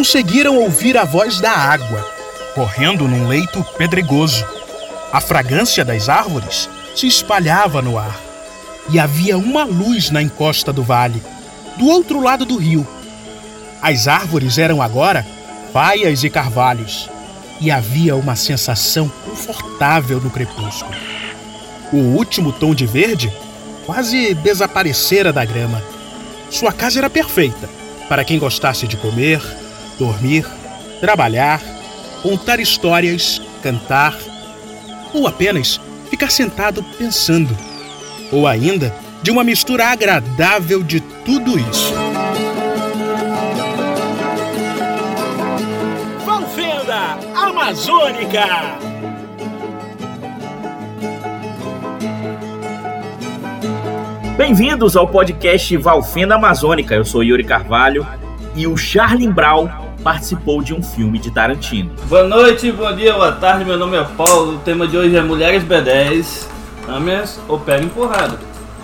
conseguiram ouvir a voz da água, correndo num leito pedregoso. A fragrância das árvores se espalhava no ar. E havia uma luz na encosta do vale, do outro lado do rio. As árvores eram agora paias e carvalhos, e havia uma sensação confortável no crepúsculo. O último tom de verde quase desaparecera da grama. Sua casa era perfeita para quem gostasse de comer, dormir, trabalhar, contar histórias, cantar ou apenas ficar sentado pensando. Ou ainda de uma mistura agradável de tudo isso. Valfenda Amazônica! Bem-vindos ao podcast Valfenda Amazônica. Eu sou Yuri Carvalho e o Charlie Brown participou de um filme de Tarantino. Boa noite, bom dia, boa tarde. Meu nome é Paulo. O tema de hoje é Mulheres B10. Ameas ou pega empurrada.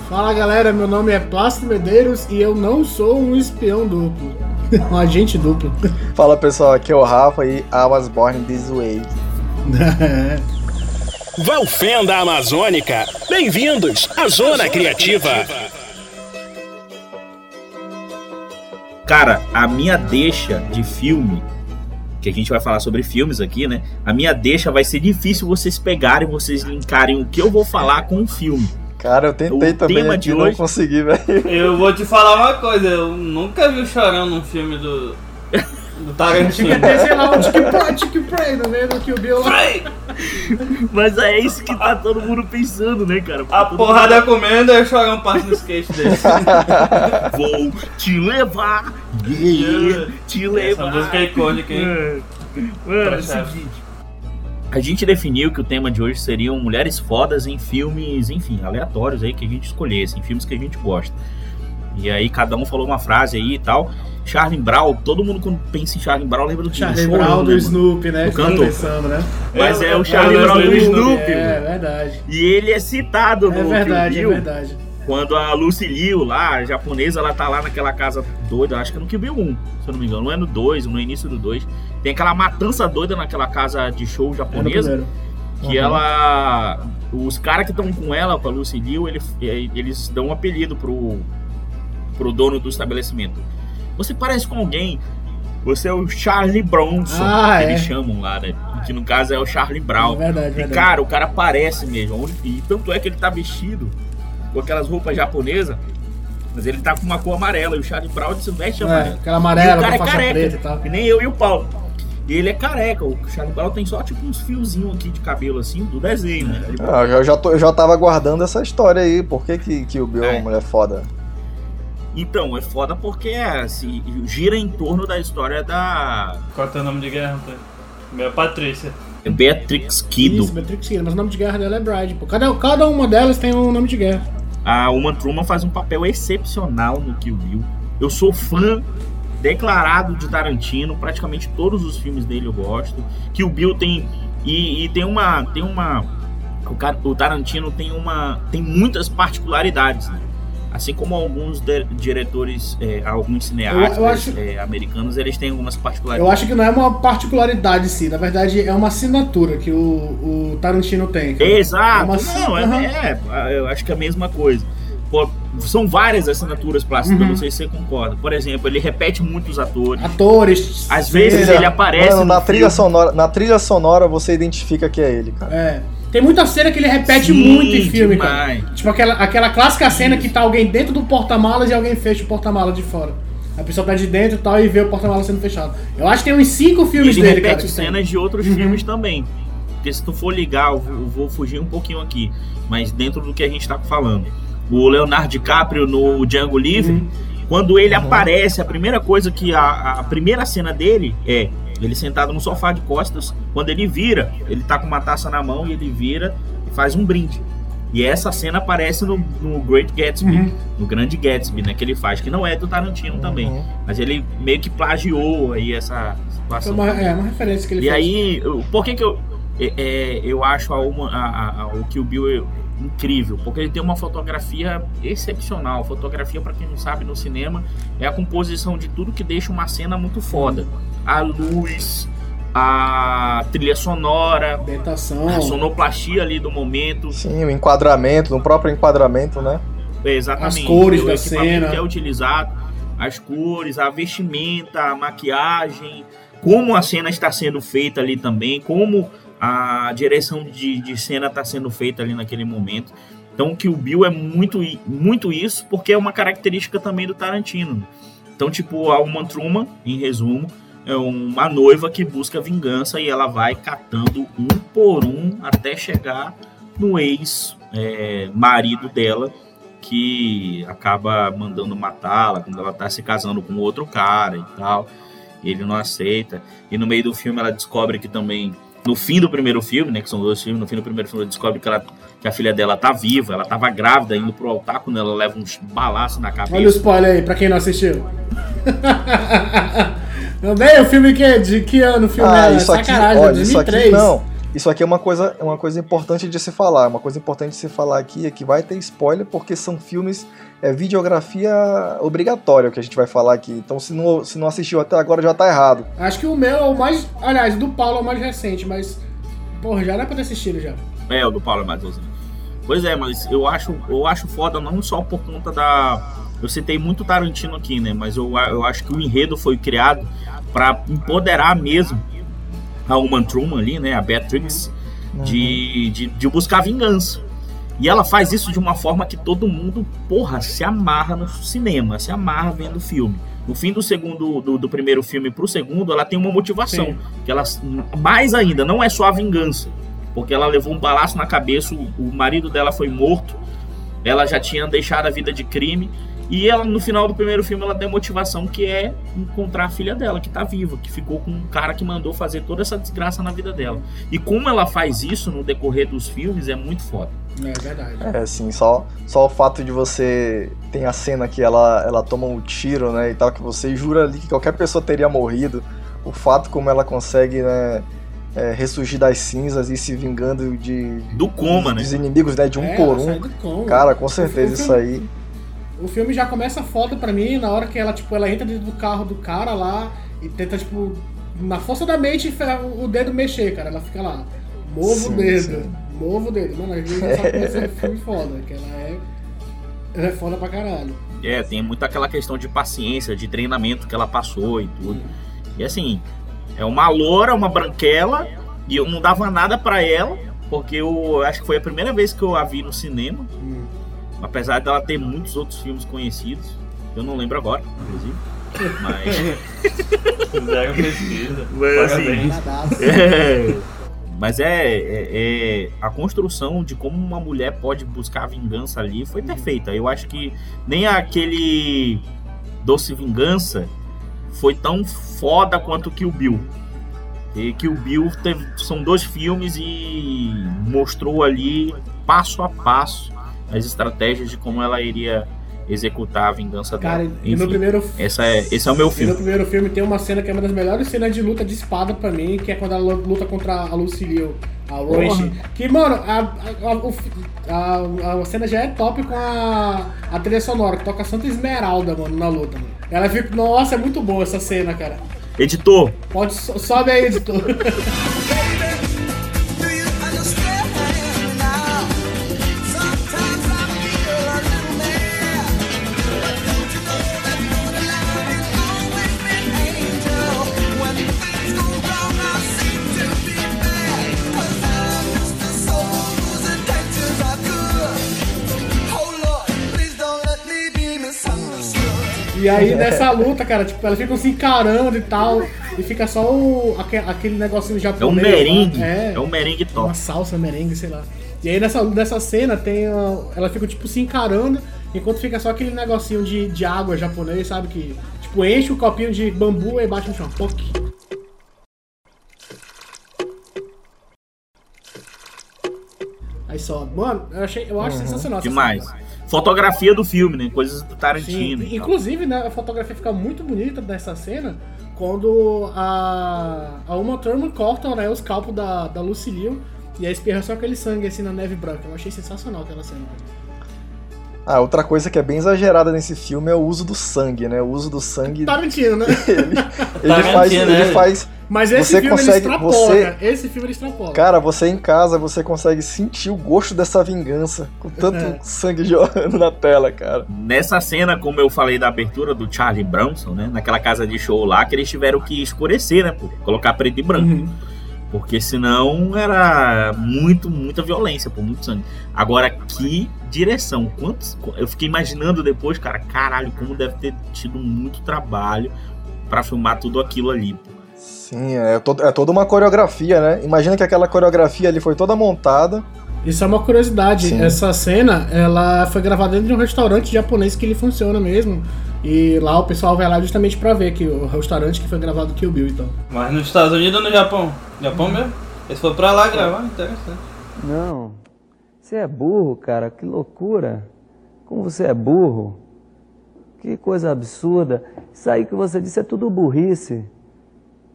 Fala galera, meu nome é Plácido Medeiros e eu não sou um espião duplo. um agente duplo. Fala pessoal, aqui é o Rafa e I was born this way. Valfenda Amazônica, bem-vindos à Zona Criativa. Cara, a minha deixa de filme, que a gente vai falar sobre filmes aqui, né? A minha deixa vai ser difícil vocês pegarem, vocês linkarem o que eu vou falar com o filme. Cara, eu tentei O também tema de não consegui, velho. Eu vou te falar uma coisa, eu nunca vi o Chorão num filme do, do Tarantino. Sei lá, um tique pray, tique pray no meio do Kill Bill lá. Mas é isso que tá todo mundo pensando, né, cara? A Todo porrada comendo e o Chorão passa no skate dele. Vou te levar, yeah, te Essa levar. música é icônica, hein? É. Mano, é o seguinte. A gente definiu que o tema de hoje seriam mulheres fodas em filmes, enfim, aleatórios aí que a gente escolhesse, em filmes que a gente gosta. E aí cada um falou uma frase aí e tal. Charlie Brown, todo mundo quando pensa em Charlie Brown lembra do que? Charlie Brown do né? Snoopy, né? Do cantor. pensando, né? Mas é Eu- o Charlie eu Brown do Snoopy. É, mano. verdade. E ele é citado no É verdade, Kill é verdade. Quando a Lucy Liu lá, a japonesa, ela tá lá naquela casa doida, acho que é no Kill Bill 1, se eu não me engano, não é no 2, no início do 2. Tem aquela matança doida naquela casa de show É japonesa, que ela... Os caras que estão com ela, com a Lucy Liu, ele, eles dão um apelido pro, pro dono do estabelecimento. Você parece com alguém, você é o Charlie Bronson, Ah, que é. eles chamam lá, né? Que no caso é o Charlie Brown. É verdade, E verdade. cara, o cara parece mesmo. E tanto é que ele tá vestido com aquelas roupas japonesas, mas ele tá com uma cor amarela. E o Charlie Brown se veste É, amarelo. aquela E amarela o cara com é faixa careca. preta e tal. Que nem eu e o Paulo. E ele é careca. O Charlie Brown tem só tipo uns fiozinhos aqui de cabelo assim, do desenho, né? Ah, eu, já tô- eu já tava aguardando essa história aí. Por que que, que o Bill é É. uma mulher foda? Então, é foda porque assim, gira em torno da história da Qual é o teu nome de guerra, Antônio? Meu é Patrícia. Beatrix Kiddo. Isso, Beatrix Kiddo, mas o nome de guerra dela é Bride. Pô. Cada, cada uma delas tem um nome de guerra. A Uma Truman faz um papel excepcional no Kill Bill. Eu sou fã declarado de Tarantino, praticamente todos os filmes dele eu gosto. Kill Bill tem e, e tem uma tem uma o, cara- o Tarantino tem uma tem muitas particularidades, né? Assim como alguns diretores, é, alguns cineastas Eu- eu acho- é, americanos, eles têm algumas Eu particularidades. acho que não é uma particularidade em si, na verdade é uma assinatura que o, o Tarantino tem. cara. Exato, É uma- não, é, Aham. é, eu acho que é a mesma coisa. Pô, são várias assinaturas plásticas, Uhum. não sei se você concorda. Por exemplo, ele repete muitos atores. Atores. Às vezes cenas, ele aparece Mano, no na trilha, filme. sonora, na trilha sonora você identifica que é ele, cara. É. Tem muita cena que ele repete Sim, muito em filme, demais. cara. Tipo aquela, aquela clássica cena que tá alguém dentro do porta-malas e alguém fecha o porta-malas de fora. A pessoa tá de dentro e tal e vê o porta-malas sendo fechado. Eu acho que tem uns cinco E filmes ele dele, cara. repete tem. cenas de outros Uhum. filmes também. Porque se tu for ligar, eu vou, fugir um pouquinho aqui, mas dentro do que a gente tá falando. O Leonardo DiCaprio no Django Livre, Uhum. quando ele aparece, a primeira coisa que a, a primeira cena dele é ele sentado no sofá de costas. Quando ele vira, ele tá com uma taça na mão e ele vira e faz um brinde. E essa cena aparece no, no Great Gatsby, Uhum. no Grande Gatsby, né? Que ele faz, que não é do Tarantino também. Uhum. Mas ele meio que plagiou aí essa situação. uma, é, uma referência que ele E fez. aí, por que que eu, é, é, eu acho a a, a, o Kill Bill incrível, porque ele tem uma fotografia excepcional. Fotografia, para quem não sabe, no cinema é a composição de tudo que deixa uma cena muito foda. A luz, a trilha sonora, Ambientação. a sonoplastia ali do momento. Sim, o enquadramento, no próprio enquadramento, né? Exatamente. As cores o da cena. que é utilizado, as cores, a vestimenta, a maquiagem, como a cena está sendo feita ali também, como a direção de, de cena está sendo feita ali naquele momento. Então, que o Bill é muito, muito isso, porque é uma característica também do Tarantino. Então, tipo, a Uma Truman, em resumo, é uma noiva que busca vingança e ela vai catando um por um até chegar no ex-marido dela, que acaba mandando matá-la quando ela tá se casando com outro cara e tal. Ele não aceita. E no meio do filme ela descobre que também. No fim do primeiro filme, né? Que são dois filmes, no fim do primeiro filme ela descobre que, ela, que a filha dela tá viva, ela tava grávida indo pro altar quando ela leva uns balaços na cabeça. Olha o spoiler aí, pra quem não assistiu. Também, o filme que é de que ano o filme Ah, é? isso aqui, Sacanagem, olha, isso 2003. aqui não. Isso aqui é uma coisa, é uma coisa importante de se falar. Uma coisa importante de se falar aqui é que vai ter spoiler porque são filmes, é videografia obrigatória o que a gente vai falar aqui. Então se não, se não assistiu até agora já tá errado. Acho que o meu é o mais. Aliás, do Paulo é o mais recente, mas. Porra, já era pra ter assistido já. É, o do Paulo Matheusinho. Pois é, mas eu acho, eu acho foda não só por conta da. Eu citei muito Tarantino aqui, né? Mas eu, eu acho que o enredo foi criado para empoderar mesmo a Uma Truman ali, né? A Beatrix, de, de, de buscar vingança. E ela faz isso de uma forma que todo mundo, porra, se amarra no cinema, se amarra vendo o filme. No fim do segundo, do, do primeiro filme pro segundo, ela tem uma motivação. Sim. Que ela, mais ainda, não é só a vingança. Porque ela levou um balaço na cabeça, o, o marido dela foi morto, ela já tinha deixado a vida de crime. E ela, no final do primeiro filme, ela tem motivação que é encontrar a filha dela, que tá viva, que ficou com um cara que mandou fazer toda essa desgraça na vida dela. E como ela faz isso no decorrer dos filmes é muito foda. É verdade. É assim, só, só o fato de você. Tem a cena que ela, ela toma um tiro, né? E tal, que você jura ali que qualquer pessoa teria morrido. O fato como ela consegue, né? é, ressurgir das cinzas e se vingando de. Do coma, né? Dos inimigos, né? De um É, por um. Cara, com certeza isso aí. O filme já começa foda pra mim na hora que ela, tipo, ela entra dentro do carro do cara lá e tenta, tipo, na força da mente o dedo mexer, cara. Ela fica lá, mova o dedo, sim. mova o dedo. Mano, a gente já sabe que um filme foda, que ela é. Ela é foda pra caralho. É, tem muito aquela questão de paciência, de treinamento que ela passou e tudo. E assim, é uma loura, uma branquela, e eu não dava nada pra ela, porque eu acho que foi a primeira vez que eu a vi no cinema. Hum. Apesar dela ter muitos outros filmes conhecidos. Eu não lembro agora, inclusive. Mas. Fizeram pesquisa. Mas, assim. É, mas é, é- é- a construção de como uma mulher pode buscar vingança ali foi perfeita. Eu acho que nem aquele Doce Vingança foi tão foda quanto que o Bill. E que o Bill teve, são dois filmes e mostrou ali passo a passo as estratégias de como ela iria executar a vingança Cara, dela. e no primeiro essa é, esse é o meu E no filme. primeiro filme tem uma cena que é uma das melhores cenas de luta de espada pra mim, que é quando ela luta contra a Lucy Liu, a Roish. Que, mano, a, a, a, a- cena já é top com a, a trilha sonora, que toca Santa Esmeralda, mano, na luta, mano. Ela fica. Nossa, é muito boa essa cena, cara. Editor, Pode. so- Sobe aí, editor. E aí nessa luta, cara, tipo, elas ficam se encarando e tal. E fica só o, aque- aquele negocinho é um japonês. merengue. É. É um merengue top. uma salsa, merengue, sei lá. E aí nessa, nessa cena tem. ó, Ela fica tipo se encarando, enquanto fica só aquele negocinho de, de água japonês, sabe? Que tipo enche o copinho de bambu e bate no chão. Poc. Aí só, mano, eu achei, eu acho sensacional. essa Demais. cena. Fotografia do filme, né? Coisas do Sim, Tarantino. tal. inclusive, né, a fotografia fica muito bonita dessa cena quando a, a Uma Thurman corta né, os calpos da, da Lucy Liu E aí espirra só aquele sangue assim na neve branca. Eu achei sensacional aquela cena. Ah, outra coisa que é bem exagerada nesse filme é o uso do sangue, né? O uso do sangue. Tarantino, né? Ele, ele Tarantino, faz, né? ele faz. Mas esse Você filme ele consegue- extrapola, você- cara. Esse filme ele extrapola. Cara, você em casa, você consegue sentir o gosto dessa vingança com tanto É. sangue jorrando na tela, cara. Nessa cena, como eu falei da abertura do Charlie Bronson, né? Naquela casa de show lá, que eles tiveram que escurecer, né? Pô, colocar preto e branco. Uhum. Porque senão era muito, muita violência, por muito sangue. Agora, que direção. Quantos. Eu fiquei imaginando depois, cara, caralho, como deve ter tido muito trabalho pra filmar tudo aquilo ali. pô. Sim, é, to- é toda uma coreografia, né? Imagina que aquela coreografia ali foi toda montada. Isso é uma curiosidade. Sim. Essa cena, ela foi gravada dentro de um restaurante japonês que ele funciona mesmo. E lá o pessoal vai lá justamente pra ver que o restaurante que foi gravado Kill Bill então. Mas nos Estados Unidos ou no Japão? Japão mesmo? Eles foram pra lá gravar, interessante. Não. Você é burro, cara. Que loucura. Como você é burro. Que coisa absurda. Isso aí que você disse é tudo burrice.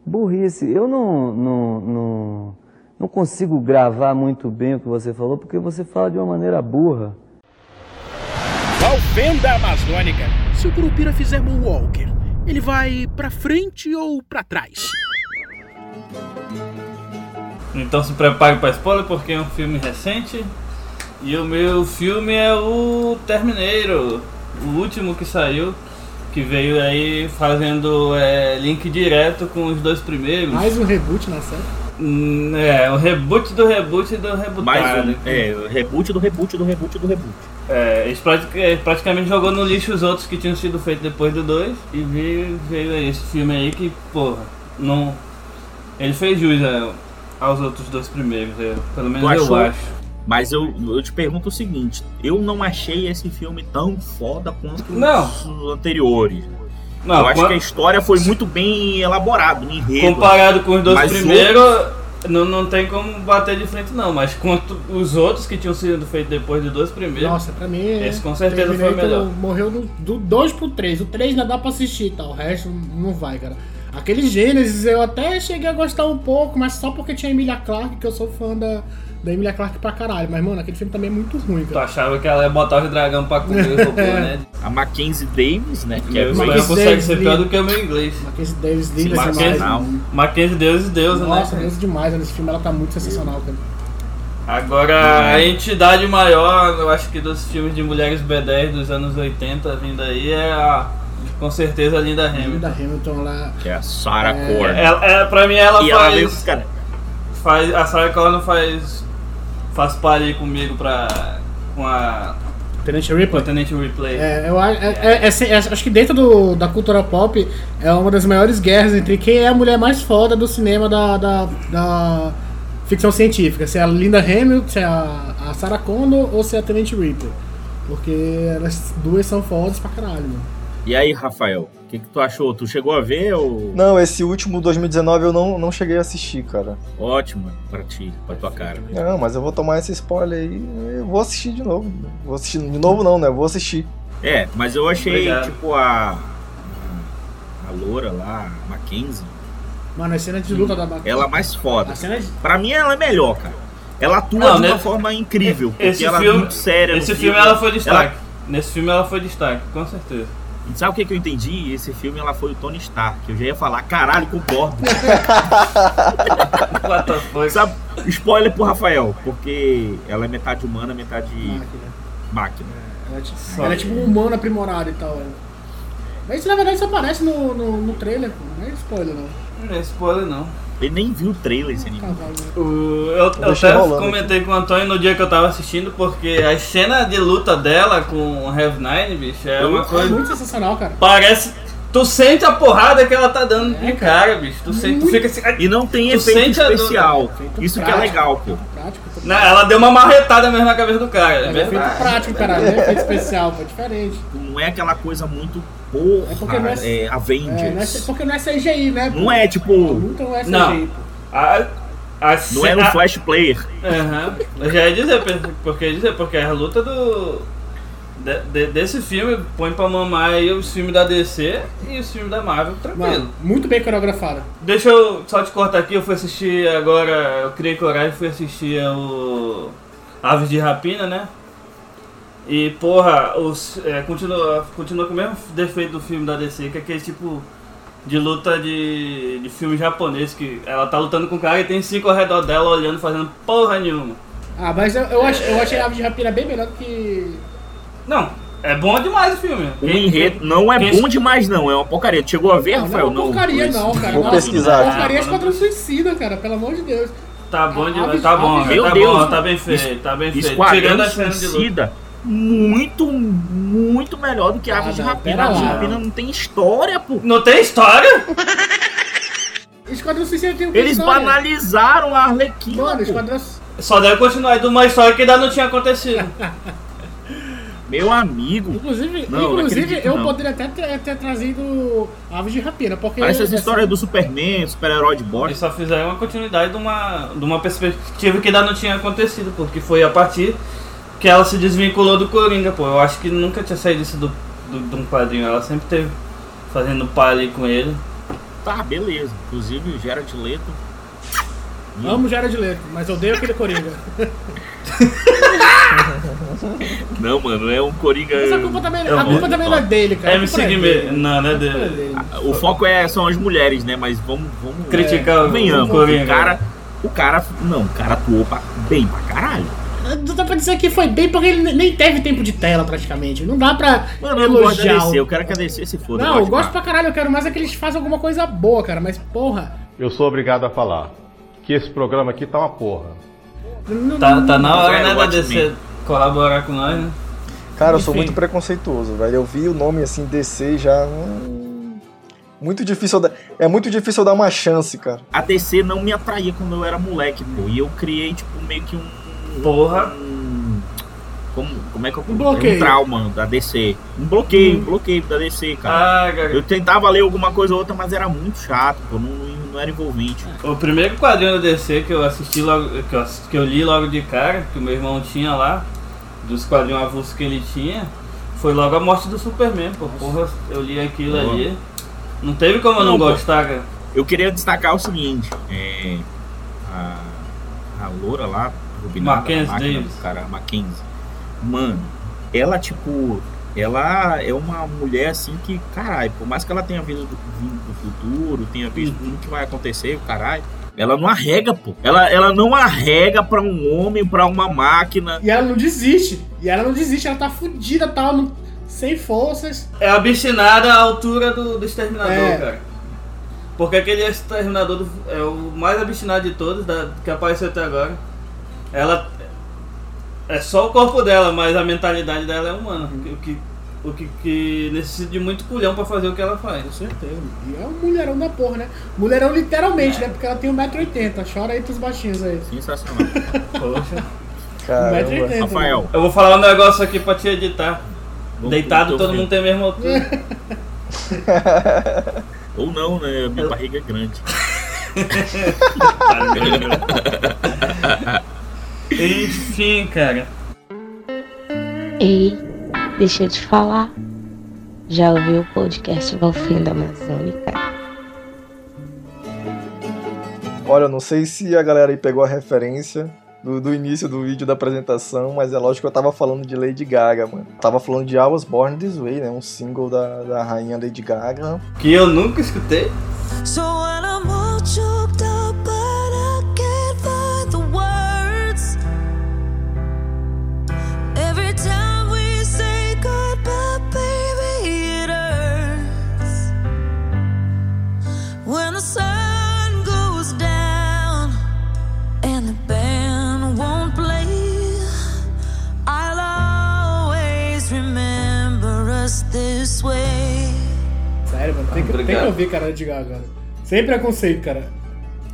Burrice. Eu não, não, não, não consigo gravar muito bem o que você falou porque você fala de uma maneira burra. Qual fenda amazônica? Se o Curupira fizer Moonwalker, ele vai pra frente ou pra trás? Então se prepare para spoiler porque é um filme recente. E o meu filme é o Termineiro, o último que saiu, que veio aí fazendo é, link direto com os dois primeiros. Mais um reboot na série. Hum, É, o reboot do reboot do rebootado. Mais um. É, reboot do reboot do reboot do reboot. É, eles é, praticamente jogou no lixo os outros que tinham sido feitos depois do 2 e veio, veio aí esse filme aí que, porra, não. Ele fez jus é, aos outros dois primeiros, eu- pelo menos Tu eu achou? acho. Mas eu, eu te pergunto o seguinte: eu não achei esse filme tão foda quanto Não. os anteriores. Não, eu acho que a história foi muito bem elaborada, enredo. comparado com os dois primeiros, não, não tem como bater de frente não, mas quanto os outros que tinham sido feitos depois dos dois primeiros, Nossa, pra mim. Esse com certeza foi melhor. Morreu do, do 2 pro 3. O 3 ainda dá pra assistir, tá? O resto não vai, cara. Aquele Gênesis eu até cheguei a gostar um pouco, mas só porque tinha a Emilia Clarke, que eu sou fã da, da Emilia Clarke pra caralho. Mas, mano, aquele filme também é muito ruim, tu cara. achava que ela ia botar os dragão pra comer o robô, né? A Mackenzie Davis, né? Que é Meu espanhol Mackenzie consegue Davis ser pior do que o meu inglês. Mackenzie Davis linda Sim, demais. Mackenzie- mano. Mackenzie Deus e Deus, Nossa, né? Deus demais nesse filme, ela tá muito sensacional, cara. Agora, a entidade maior, eu acho que dos filmes de mulheres B10 dos anos 80 vindo aí é a, com certeza a Linda Hamilton. Linda Hamilton, ela. que é a Sarah É. Connor. Ela, é, pra mim ela e ela faz, cara, faz. A Sarah Connor faz. Faz par aí comigo pra. com a. Tenente Ripley. Tenente Replay. É, eu é, é- é assim, é- acho que dentro do- da cultura pop é uma das maiores guerras entre quem é a mulher mais foda do cinema da, da, da ficção científica. Se é a Linda Hamilton, se é a, a Sarah Connor ou se é a Tenente Ripley. Porque elas duas são fodas pra caralho, mano. E aí, Rafael, o que, que tu achou? Tu chegou a ver ou. Não, esse último 2019 eu não, não cheguei a assistir, cara. Ótimo pra ti, pra tua cara. Não, mas eu vou tomar esse spoiler aí. Eu vou assistir de novo. Vou assistir de novo não, né? Eu vou assistir. É, mas eu achei, Obrigado. tipo, a. A loura lá, a Mackenzie, Mano, a cena de luta da batalha. ela é mais foda. A cena de. Pra mim, ela é melhor, cara. Ela atua Não, de uma né? forma incrível. Porque Esse ela é filme- muito séria. Esse filme ela foi destaque. Nesse filme ela foi destaque, com certeza. E Sabe o que, que eu entendi? Esse filme ela foi o Tony Stark. Eu já ia falar, caralho, concordo. What the fuck? Sabe, spoiler pro Rafael, porque ela é metade humana, metade Máquina. máquina. Ela é, tipo, ela é tipo um humano aprimorado e tal. é. Mas isso na verdade só aparece no, no, no trailer, pô. Não é spoiler, não. Não é spoiler não. Ele nem viu o trailer esse anime. O- eu eu até comentei com o Antônio no dia que eu tava assistindo, porque a cena de luta dela com o Heavy Nine, bicho, é uma É coisa. muito sensacional, cara. Parece. Tu sente a porrada que ela tá dando É, no cara, bicho. Tu, sente, tu fica assim. E não tem Tu efeito especial. Efeito Isso que é prático. legal, pô. Prático. Tô- Né, Ela deu uma marretada mesmo na cabeça do cara. É É efeito verdade. prático, caralho. Não é efeito especial. É diferente. Não é aquela coisa muito porra, É porque não é- é, É, não é, Avengers. porque não é CGI, né? pô? Não é A tipo. luta não é CGI, Não. A, a Não é no Flash Player. Aham. Eu já ia dizer, porque dizer, porque a luta do. De- de- desse filme, põe pra mamar aí os filmes da DC e os filmes da Marvel, tranquilo. Muito bem coreografada. Deixa eu só te cortar aqui, eu fui assistir agora, eu criei coragem e fui assistir o Aves de Rapina, né? E porra, os, é, continua, continua com o mesmo defeito do filme da DC, que é aquele tipo de luta de, de filme japonês, que ela tá lutando com o cara e tem cinco ao redor dela olhando, fazendo porra nenhuma. Ah, mas eu, eu, ach, eu achei a Ave de Rapina bem melhor do que. Não, é bom demais o filme. O enredo não é quem- bom demais, não. É uma porcaria. Tu chegou a ver, Não, Rafael? não é porcaria, não, cara. Vou Não, pesquisar. Porcaria é Ah, Esquadrão Suicida, cara, pelo amor de Deus. Tá bom demais, Aves- tá bom, Aves- Meu tá Deus, bom, tá bem feito, tá bem feito. Esquadrão de. Suicida, muito, muito melhor do que Ah, Aves de não, Rapina. Aves de. Rapina não tem história, pô. Não tem história? Esquadrão Suicida tem o que Eles história? banalizaram a Arlequina, Mano, pô. Esquadrão. Só deve continuar de uma história que ainda não tinha acontecido. Meu amigo. Inclusive, Não, não inclusive acredito, eu não. poderia até ter, ter trazido Aves de Rapina, porque. Parece essa assim, história do Superman, super-herói de Eles bosta. só fizeram uma continuidade de uma, de uma perspectiva que ainda não tinha acontecido, porque foi a partir que ela se desvinculou do Coringa, pô. Eu acho que nunca tinha saído isso do, do, de um quadrinho. Ela sempre teve fazendo par ali com ele. Tá, beleza. Inclusive o Gerard Leto. Amo Jared Leto, mas odeio aquele Coringa. Não, mano, é um Coringa. Mas a culpa também, Eu a vou- culpa também não é dele, cara. É A me culpa não é. Não, não é A é dele. dele. O foco é, são as mulheres, né? Mas vamos. vamos Criticar o Convenhamos, Coringa. o cara. O cara. Não, o cara atuou pra- bem pra caralho. Não dá pra dizer que foi bem porque ele nem teve tempo de tela praticamente. Não dá pra Mano, eu gosto da elogiar. DC, eu o- quero que a DC se foda. Não, eu gosto pra caralho, eu quero mais é que eles façam alguma coisa boa, cara. Mas porra. Eu sou obrigado a falar que esse programa aqui tá uma porra. Tá, tá na hora, É, né, da DC colaborar com nós, né? Cara, eu sou Enfim. muito preconceituoso, velho. Eu vi o nome assim, DC já. hum, Muito difícil. É muito difícil eu dar uma chance, cara. A DC não me atraía quando eu era moleque, pô. E eu criei, tipo, meio que um. Porra. um- como, como é que eu Um bloqueio. Um trauma da DC. Um bloqueio, um bloqueio da DC, cara. Ah. Eu tentava ler alguma coisa ou outra, mas era muito chato, pô. Não, não era envolvente. O primeiro quadrinho da DC que eu assisti logo, que eu, que eu li logo de cara, que o meu irmão tinha lá, dos quadrinhos avulsos que ele tinha, foi logo a morte do Superman, pô. Porra, eu li aquilo Boa. ali. Não teve como eu não, Não, gostar, cara. Eu queria destacar o seguinte: é, a, a loura lá, Rubinada, Mackenzie Davis. cara, Mackenzie. Mano, ela, tipo, ela é uma mulher assim que, caralho, por mais que ela tenha vindo do, vindo do futuro, tenha visto tudo que vai acontecer, caralho. Ela não arrega, pô. Ela, ela não arrega pra um homem, pra uma máquina. E ela não desiste. E ela não desiste, ela tá fudida, tal, não- sem forças. É obstinada à altura do, do Exterminador, É. cara. Porque aquele Exterminador do- é o mais obstinado de todos da- que apareceu até agora. Ela. É só o corpo dela, mas a mentalidade dela é humana. O que, o que, que necessita de muito culhão pra fazer o que ela faz. Com certeza. E é um mulherão da porra, né? Mulherão literalmente, né? Porque ela tem 1,80m. Chora aí pros baixinhos aí. Sensacional. Poxa. Caramba. 1,80m. Rafael, Eu vou falar um negócio aqui pra te editar. vamos Deitado todo mundo tem a mesma altura. Ou não, né? Minha barriga é grande. Enfim, cara. Ei, deixa eu te falar. Já ouviu o podcast Valfim da Amazônica? Olha, eu não sei se a galera aí pegou a referência do, do início do vídeo da apresentação, mas é lógico que eu tava falando de Lady Gaga, mano. Tava falando de I Was Born This Way, né? Um single da, da rainha Lady Gaga. Que eu nunca escutei. So Tem que, tem que ouvir, cara, de Gaga. Sem preconceito, cara.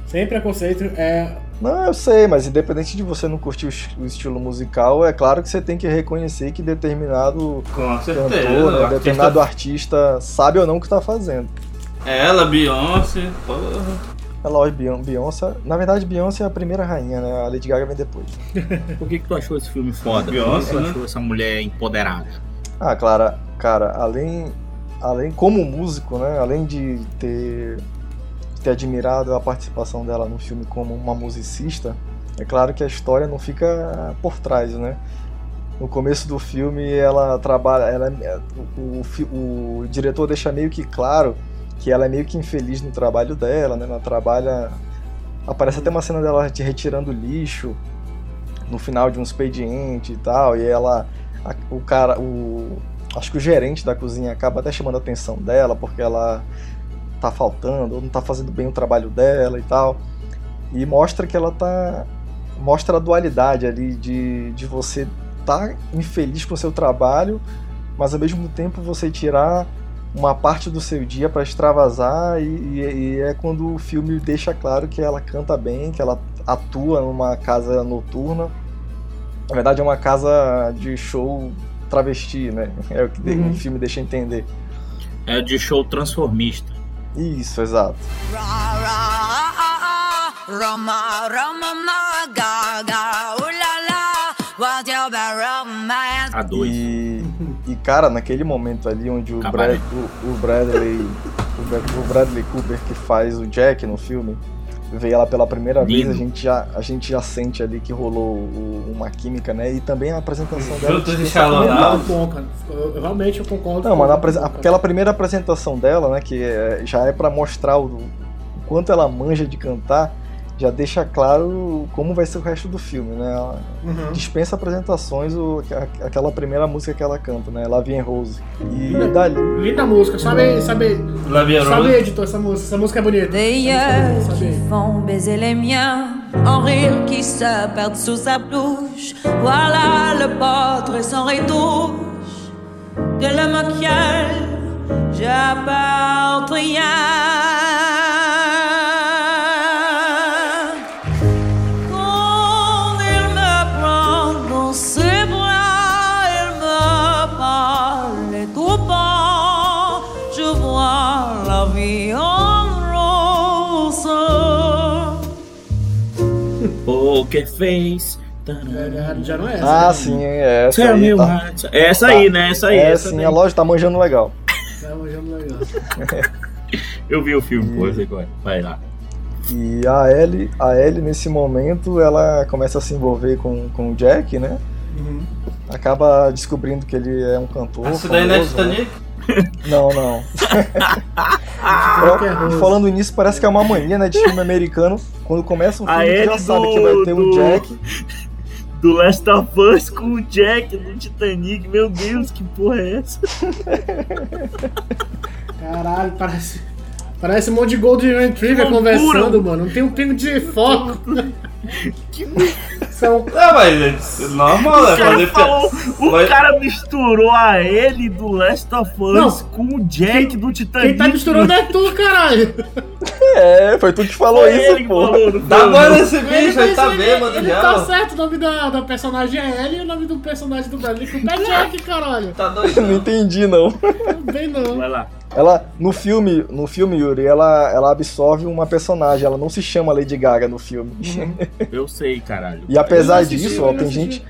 Sem preconceito. É. Não, eu sei, mas independente de você não curtir o, es- o estilo musical, é claro que você tem que reconhecer que determinado cantor, né, artista- determinado artista sabe ou não o que tá fazendo. É Ela, Beyoncé. Porra. É lógico, Beyon- Beyoncé. Na verdade, Beyoncé é a primeira rainha, né? A Lady Gaga vem depois. Por que, que tu achou esse filme foda? Por que Beyoncé, que tu né? achou essa mulher empoderada? Ah, Clara, cara, além, além como músico, né? Além de ter, ter admirado a participação dela no filme como uma musicista, é claro que a história não fica por trás, né? No começo do filme, ela trabalha, ela, o, o, fi- o diretor deixa meio que claro que ela é meio que infeliz no trabalho dela, né? Ela trabalha, aparece até uma cena dela retirando lixo no final de um expediente e tal, e ela o cara, o acho que o gerente da cozinha acaba até chamando a atenção dela porque ela tá faltando ou não tá fazendo bem o trabalho dela e tal. E mostra que ela tá mostra a dualidade ali de, de você tá infeliz com o seu trabalho, mas ao mesmo tempo você tirar uma parte do seu dia para extravasar e, e- e é quando o filme deixa claro que ela canta bem, que ela atua numa casa noturna. Na verdade é uma casa de show travesti, né? É o que Uhum. o filme deixa entender. É de show transformista. Isso, exato. A dois. E, e cara, naquele momento ali onde o. Brad- o- o Bradley o, o Bradley Cooper que faz o Jack no filme vê ela pela primeira vez, Lindo. a gente já a gente já sente ali que rolou o- uma química, né? E também a apresentação dela. Frutos dispensa escalonados. Eu, realmente eu concordo. Não, mas aquela primeira apresentação dela, né, que é- já é pra mostrar o, o quanto ela manja de cantar, já deixa claro como vai ser o resto do filme, né? Ela Uhum. dispensa apresentações o, a- aquela primeira música que ela canta, né? La Vie en Rose. E dali, Linda música, sabe, sabe, La Vie sabe, Rose. editor, essa música, essa música é bonita. Yeux Sabe, qui font baiser les miens, en rire qui se perdent sous sa blouche. Voilà le portrait sans retouche de l'homme auquel j'appartiens. Poker Face. É, já não é essa. ah, né? sim, é essa Tell me aí, tá. É essa aí, né? Essa aí. É, essa sim, daí. a loja tá manjando legal. Tá manjando legal. Eu vi o filme, sei qual é. Vai lá. E a Ellie, a Ellie nesse momento, ela começa a se envolver com, com o Jack, né? Uhum. Acaba descobrindo que ele é um cantor. Isso daí não é famoso, né? Não, não. rosa. Falando nisso, parece que é uma mania, né, de filme americano. Quando começa um A filme, tu já sabe que vai ter um do- Jack. Do Last of Us com o Jack do Titanic. Meu Deus, que porra é essa? Caralho, parece. Parece um monte de Gold Retriever Que conversando, mano. Não tem um pingo de foco. São. Não, mas é normal, né? O cara, Fazer falou, o Mas- cara misturou a Ellie do Last of Us Não. com o Jack do Titanic. Quem tá misturando é tu, caralho. É, foi tu que falou Foi ele isso, que pô. falou, Dá eu, banho não. nesse bicho, ele tá bêbado ele tá mano. certo, o nome da, da personagem é Ellie e o nome do personagem do Bradley Cooper é Jack, caralho. Tá doido. Não entendi, não. Não Bem não. Vai lá. Ela, no filme, no filme, Yuri, ela, ela absorve uma personagem, ela não se chama Lady Gaga no filme. Eu sei, caralho. E apesar assisti, disso, ó, tem gente.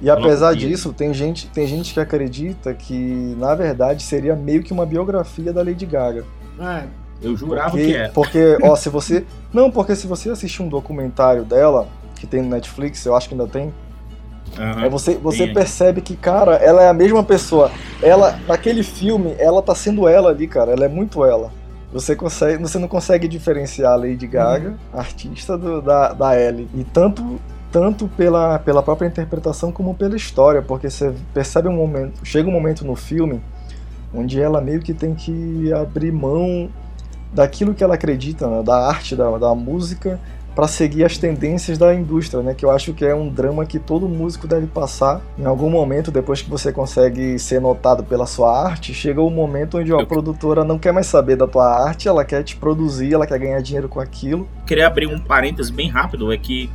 E apesar disso, tem gente, tem gente que acredita que, na verdade, seria meio que uma biografia da Lady Gaga. É, Eu jurava Porque, que era. porque, ó, se você. Não, porque se você assistir um documentário dela, que tem no Netflix, eu acho que ainda tem, É você, você Tem. percebe que, cara, ela é a mesma pessoa. Ela, naquele filme, ela tá sendo ela ali, cara. Ela é muito ela. Você, consegue, você não consegue diferenciar a Lady Gaga, artista, do- da, da Ellie. E tanto, tanto pela, pela própria interpretação como pela história, porque você percebe um momento. Chega um momento no filme onde ela meio que tem que abrir mão daquilo que ela acredita, né, da arte, da, da música, para seguir as tendências da indústria, né? Que eu acho que é um drama que todo músico deve passar em algum momento depois que você consegue ser notado pela sua arte, chega o momento onde ó, a produtora não quer mais saber da tua arte, ela quer te produzir, ela quer ganhar dinheiro com aquilo. queria abrir um parênteses bem rápido, é que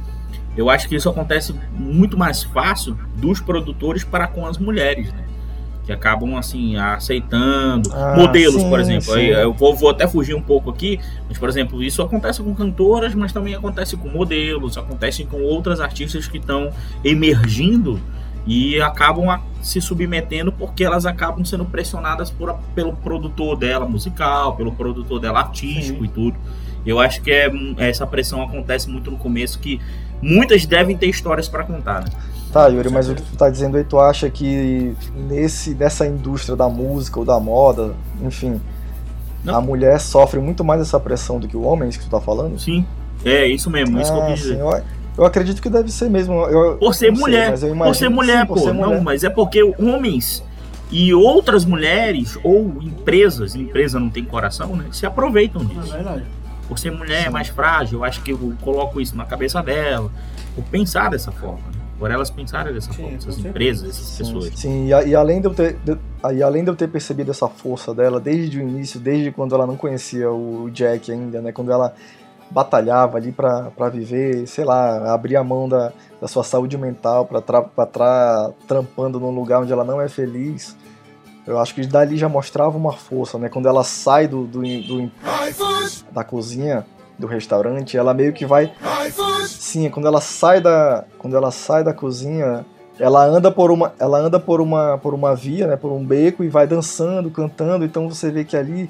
eu acho que isso acontece muito mais fácil dos produtores para com as mulheres, né? Que acabam, assim, aceitando. Ah, Modelos, sim, por exemplo. sim. Aí eu vou, vou até fugir um pouco aqui, mas, por exemplo, isso acontece com cantoras, mas também acontece com modelos, acontece com outras artistas que estão emergindo e acabam se submetendo porque elas acabam sendo pressionadas por, pelo produtor dela musical, pelo produtor dela artístico Sim. e tudo. Eu acho que é, essa pressão acontece muito no começo, que muitas devem ter histórias para contar. Né? Tá, Yuri, mas o que tu tá dizendo aí, tu acha que nesse, nessa indústria da música ou da moda, enfim, Não. a mulher sofre muito mais essa pressão do que o homem, é isso que tu tá falando? Sim, é isso mesmo, isso que eu Ah, quis dizer. sim, eu, eu acredito que deve ser mesmo. Eu, Por ser não sei, mulher, mas eu por ser mulher, sim, pô. por ser Não, mulher. mas é porque homens e outras mulheres ou empresas, empresa não tem coração, né? Se aproveitam É disso. verdade. Por ser mulher é mais frágil, eu acho que eu coloco isso na cabeça dela. Por pensar dessa forma. Por elas pensarem dessa Sim, forma, essas empresas, essas Sim, pessoas. sim, e, a- e além de eu ter, de, e além de eu ter percebido essa força dela desde o início, desde quando ela não conhecia o Jack ainda, né? Quando ela batalhava ali pra viver, sei lá, abrir a mão da, da sua saúde mental pra estar trampando num lugar onde ela não é feliz. Eu acho que dali já mostrava uma força, né? Quando ela sai do, do, do da cozinha do restaurante, ela meio que vai Sim, quando ela sai da quando ela sai da cozinha, ela anda por uma ela anda por uma por uma via, né, por um beco e vai dançando, cantando, então você vê que ali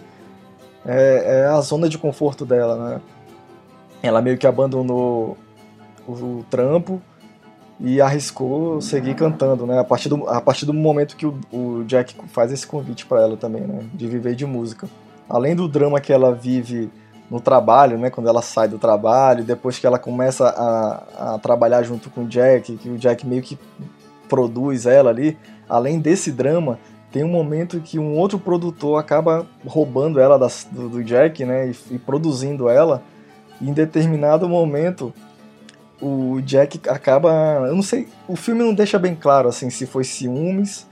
é, é a zona de conforto dela, né? Ela meio que abandonou o, o trampo e arriscou seguir cantando, né? A partir do, a partir do momento que o, o Jack faz esse convite para ela também, né? De viver de música. Além do drama que ela vive no trabalho, né? Quando ela sai do trabalho, depois que ela começa a, a trabalhar junto com o Jack, que o Jack meio que produz ela ali. Além desse drama, tem um momento que um outro produtor acaba roubando ela do, do Jack, né? E, e produzindo ela. E em determinado momento, o Jack acaba. Eu não sei. O filme não deixa bem claro assim se foi ciúmes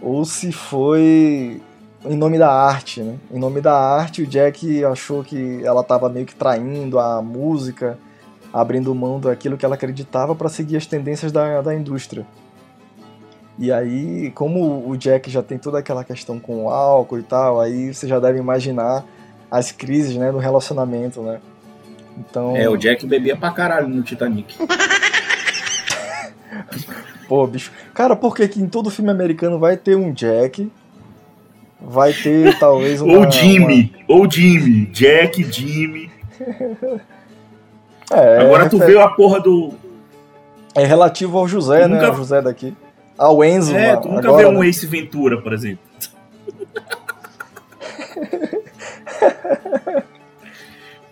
ou se foi em nome da arte, né? Em nome da arte, o Jack achou que ela estava meio que traindo a música, abrindo mão daquilo que ela acreditava para seguir as tendências da, da indústria. E aí, como o Jack já tem toda aquela questão com o álcool e tal, aí você já deve imaginar as crises, né, do relacionamento, né? Então, É, o Jack bebia pra caralho no Titanic. pô, bicho. Cara, por que que em todo filme americano vai ter um Jack? Vai ter talvez uma, ou Jimmy, ou Jimmy. Jack, Jimmy. uma- É, Agora é, tu refer- vê a porra do. é relativo ao José, Tu né? nunca- Ao José daqui. Ao Enzo, É, tu nunca agora, vê um né? Ace Ventura, por exemplo.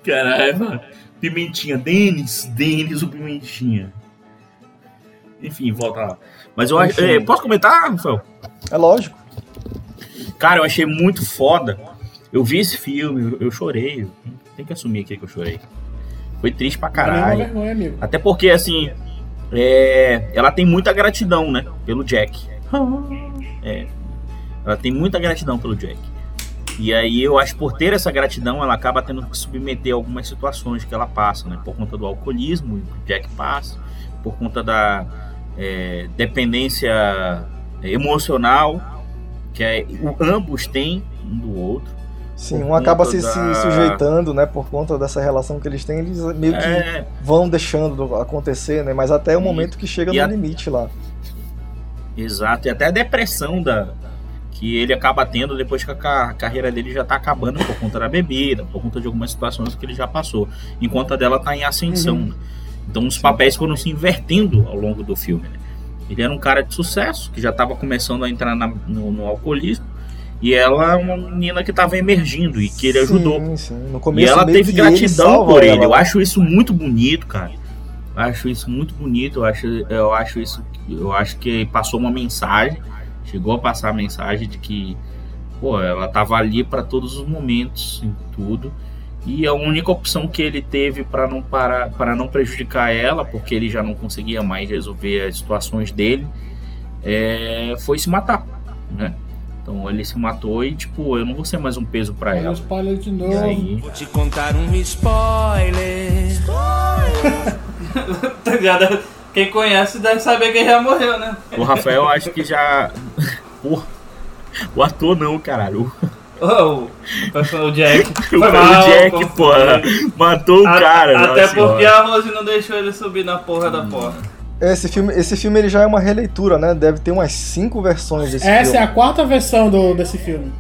Caralho. Pimentinha, Denis, Denis o Pimentinha. Enfim, volta lá. Mas eu acho. É, posso comentar, Rafael? É lógico. Cara, eu achei muito foda. Eu vi esse filme, eu, chorei. Tem que assumir aqui que eu chorei. Foi triste pra é caralho. vergonha. Até porque, assim, é, ela tem muita gratidão, né? Pelo Jack. É, ela tem muita gratidão pelo Jack. E aí eu acho que por ter essa gratidão, ela acaba tendo que submeter a algumas situações que ela passa, né? Por conta do alcoolismo que o Jack passa, por conta da é, dependência emocional que é, o- ambos têm um do outro. Sim, um acaba se, se da- sujeitando, né? Por conta dessa relação que eles têm, eles meio que É, vão deixando acontecer, né? Mas até o E- momento que chega no a- limite lá. Exato, e até a depressão da que ele acaba tendo depois que a ca- carreira dele já tá acabando por conta da bebida, por conta de algumas situações que ele já passou, enquanto a dela tá em ascensão. Uhum. né? Então os papéis foram se invertendo ao longo do filme. né? Ele era um cara de sucesso, que já estava começando a entrar na- no, no alcoolismo, e ela é uma menina que estava emergindo e que ele ajudou. Sim, sim. No E começo ela teve ele gratidão salva por ele. ela, Eu acho isso muito bonito, cara. Eu acho isso muito bonito. Eu acho, eu acho isso. Eu acho que passou uma mensagem. Chegou a passar a mensagem de que, pô, ela tava ali para todos os momentos, em tudo. E a única opção que ele teve para não parar, para não prejudicar ela, porque ele já não conseguia mais resolver as situações dele, é, foi se matar, né? Então ele se matou e tipo, eu não vou ser mais um peso para ela. spoiler de E novo. aí, Vou te contar um spoiler. Tá ligado? Quem conhece deve saber que já morreu, né? O Rafael acho que já. Porra. O ator não, caralho. Oh, o Jack. O, Foi o mal, Jack, porra. Matou o A- cara, Até nossa porque senhora. a Rose não deixou ele subir na porra da porta. Esse filme, esse filme ele já é uma releitura, né? Deve ter umas cinco versões desse Essa filme. é a quarta versão do, desse filme.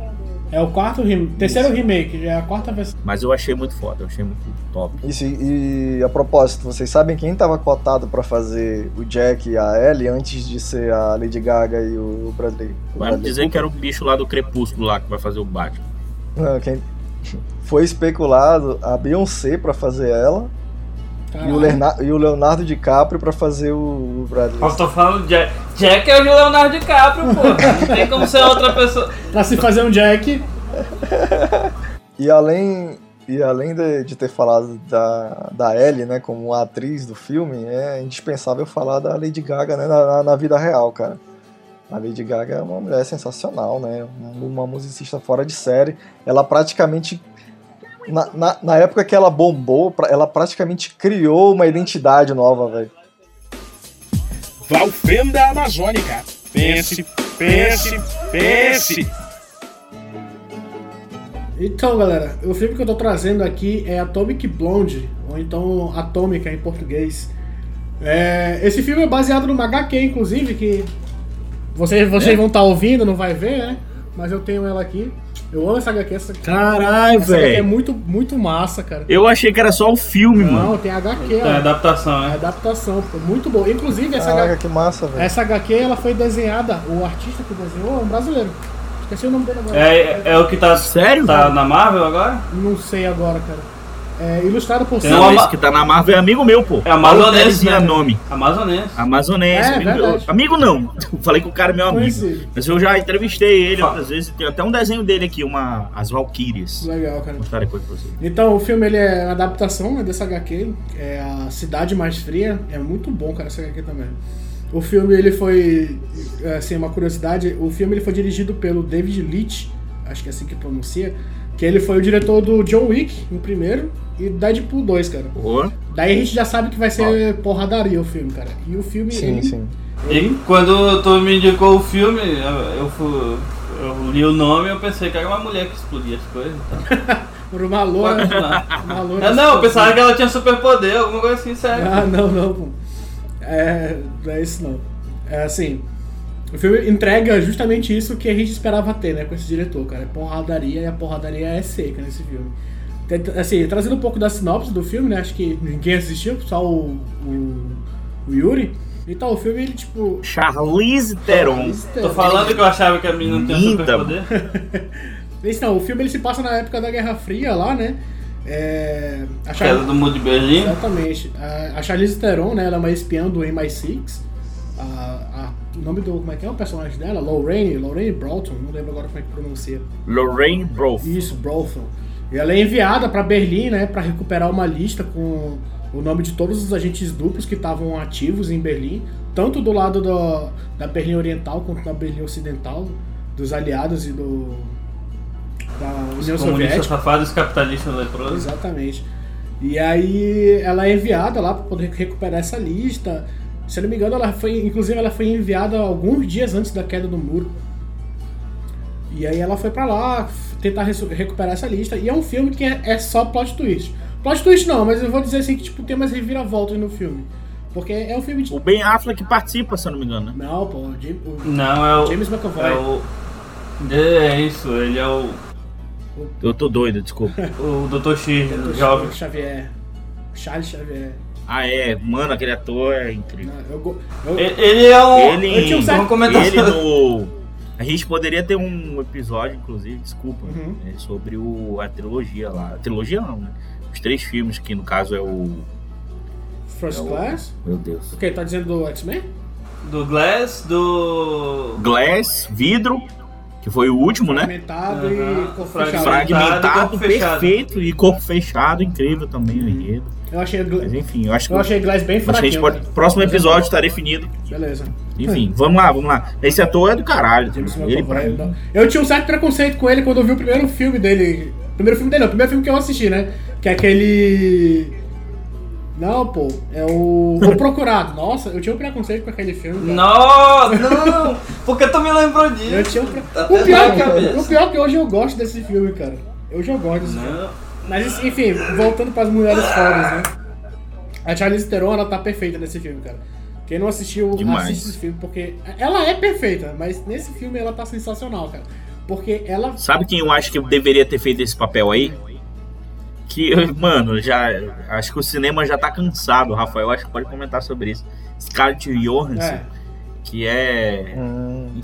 É o quarto rem... terceiro remake, já é a quarta versão. Mas eu achei muito foda, eu achei muito top. Isso, e, a propósito, vocês sabem quem tava cotado pra fazer o Jack e a Ellie antes de ser a Lady Gaga e o Bradley? o Vai Bradley dizer que era o bicho lá do Crepúsculo lá que vai fazer o Batman. Não, quem... Foi especulado a Beyoncé pra fazer ela e o. Leonardo, e o Leonardo DiCaprio pra fazer o, o Bradley. Eu tô falando de Jack. Jack é o Leonardo DiCaprio, pô. Não tem como ser outra pessoa. Pra se fazer um Jack. E além, e além de, de ter falado da, da Ellie, né, como atriz do filme, é indispensável falar da Lady Gaga né, na, na- na vida real, cara. A Lady Gaga é uma mulher sensacional, né? Uma musicista fora de série. Ela praticamente. Na, na, na época que ela bombou, ela praticamente criou uma identidade nova, velho. Valfenda Amazônica. Pense, pense, pense. Então, galera, o filme que eu tô trazendo aqui é Atomic Blonde, ou então Atômica em português. É, esse filme é baseado numa HQ, inclusive, que vocês, vocês vão estar ouvindo, não vai ver, né? Mas eu tenho ela aqui. Eu amo essa HQ. Essa, Caralho, essa HQ é velho. muito, muito massa, cara. Eu achei que era só o filme, mano. Não, tem HQ, É ó. adaptação, É né? adaptação, pô, muito boa. Inclusive, essa, Caraca, HQ, que massa, velho. essa HQ ela foi desenhada, o artista que desenhou é um brasileiro. Esqueci o nome dele agora. É, é o que tá, Sério? tá na Marvel agora? Não sei agora, cara. É ilustrado por Tem Não, esse que tá na Marvel é amigo meu, pô. É amazonense, Amazonense, né? nome. Amazonense. Amazonense. É, amigo, meu. amigo não. Falei que o cara é meu amigo. Conhecido. Mas eu já entrevistei ele Fa- outras vezes. Tem até um desenho dele aqui, uma As Valkyrias. Legal, cara. Vou mostrar depois pra você. Então, o filme ele é uma adaptação né, dessa HQ, é a Cidade Mais Fria. É muito bom, cara, essa HQ também. O filme ele foi, assim, uma curiosidade, o filme ele foi dirigido pelo David Leitch, acho que é assim que pronuncia, que ele foi o diretor do John Wick, o primeiro, e Deadpool 2, cara. Pô, Daí a gente já sabe que vai ser porradaria o filme, cara. E o filme, Sim, ele, sim. E quando tu me indicou o filme, eu, eu, fui- eu li o nome e eu pensei que era uma mulher que explodia as coisas. Tá? por uma loura, uma loura Ah, não, eu pensava que ela tinha superpoder, alguma coisa assim, sério. Ah, não, não, pô. É, não é isso não. É assim, o filme entrega justamente isso que a gente esperava ter, né, com esse diretor, cara. É porradaria e a porradaria é seca nesse filme. Assim, trazendo um pouco da sinopse do filme, né, acho que ninguém assistiu, só o, o, o Yuri. Então, o filme, ele, tipo... Charlize Theron. Tô falando que eu achava que a menina não tinha superpoder. Não, o filme ele se passa na época da Guerra Fria lá, né? É, a Char- Queda do Muro de Berlim. Exatamente. A, a Charlize Theron, né, ela é uma espiã do MI6. A, a- o nome do. Como é que é o personagem dela? Lorraine, Lorraine Broughton, não lembro agora como é que pronuncia. Lorraine Broth. Isso, Broughton. E ela é enviada para Berlim, né, para recuperar uma lista com o nome de todos os agentes duplos que estavam ativos em Berlim, tanto do lado do, da Berlim Oriental quanto da Berlim Ocidental, dos aliados e do da União Comunistas Soviética. safados, capitalistas leprosos. Exatamente. E aí ela é enviada lá para poder recuperar essa lista. Se eu não me engano, ela foi, inclusive ela foi enviada alguns dias antes da queda do muro. E aí ela foi pra lá tentar recuperar essa lista. E é um filme que é, é só plot twist. Plot twist não, mas eu vou dizer assim que tipo tem umas reviravoltas no filme. Porque é um filme de O Ben Affleck participa, se eu não me engano, né? Não, pô, o Jam- o Não, é o. James McAvoy. É o. É isso, ele é o. Eu tô doido, desculpa. O Dr. X, Dr. jovem. Xavier. Charles Xavier. Ah, é. Mano, aquele ator é incrível. Eu, eu- Ele ele é um. Ele, eu tinha um certo- ele no... A gente poderia ter um episódio, inclusive, desculpa, Uhum. né, sobre o, a trilogia lá. A trilogia não, né? Os três filmes, que no caso é o... First é o- Class? Meu Deus. O que? Tá dizendo do X-Men? Do Glass, do. Glass, Vidro, que foi o último, né? Fragmentado e corpo Frag- fechado. Fragmentado, corpo fechado. perfeito e corpo fechado, incrível também o enredo. Eu achei, Mas enfim, eu acho que, eu achei Glass bem acho que fraquinho. pode. cara. Próximo episódio está definido. Beleza. Enfim, vamos lá, vamos lá. Esse ator é do caralho. Ele, pra mim, não. Eu tinha um certo preconceito com ele quando eu vi o primeiro filme dele. Primeiro filme dele, não, o primeiro filme que eu assisti, né? Que é aquele. Não, pô, é o. O Procurado. Nossa, eu tinha um preconceito com aquele filme. cara. Nossa, não! Por que tu me lembrou disso? Eu tinha um pre... Tá o, pior cabeça. o pior é que hoje eu gosto desse filme, cara. Hoje eu gosto desse filme. Mas enfim, voltando para as mulheres fodas, né? A Charlize Theron, ela tá perfeita nesse filme, cara. Quem não assistiu, Demais. assiste esse filme, porque ela é perfeita, mas nesse filme ela tá sensacional, cara. Porque ela. Sabe quem eu acho que deveria ter feito esse papel aí? Que, mano, já. Acho que o cinema já tá cansado, Rafael. Acho que pode comentar sobre isso. Scarlett Johansson, É, que é. Hum.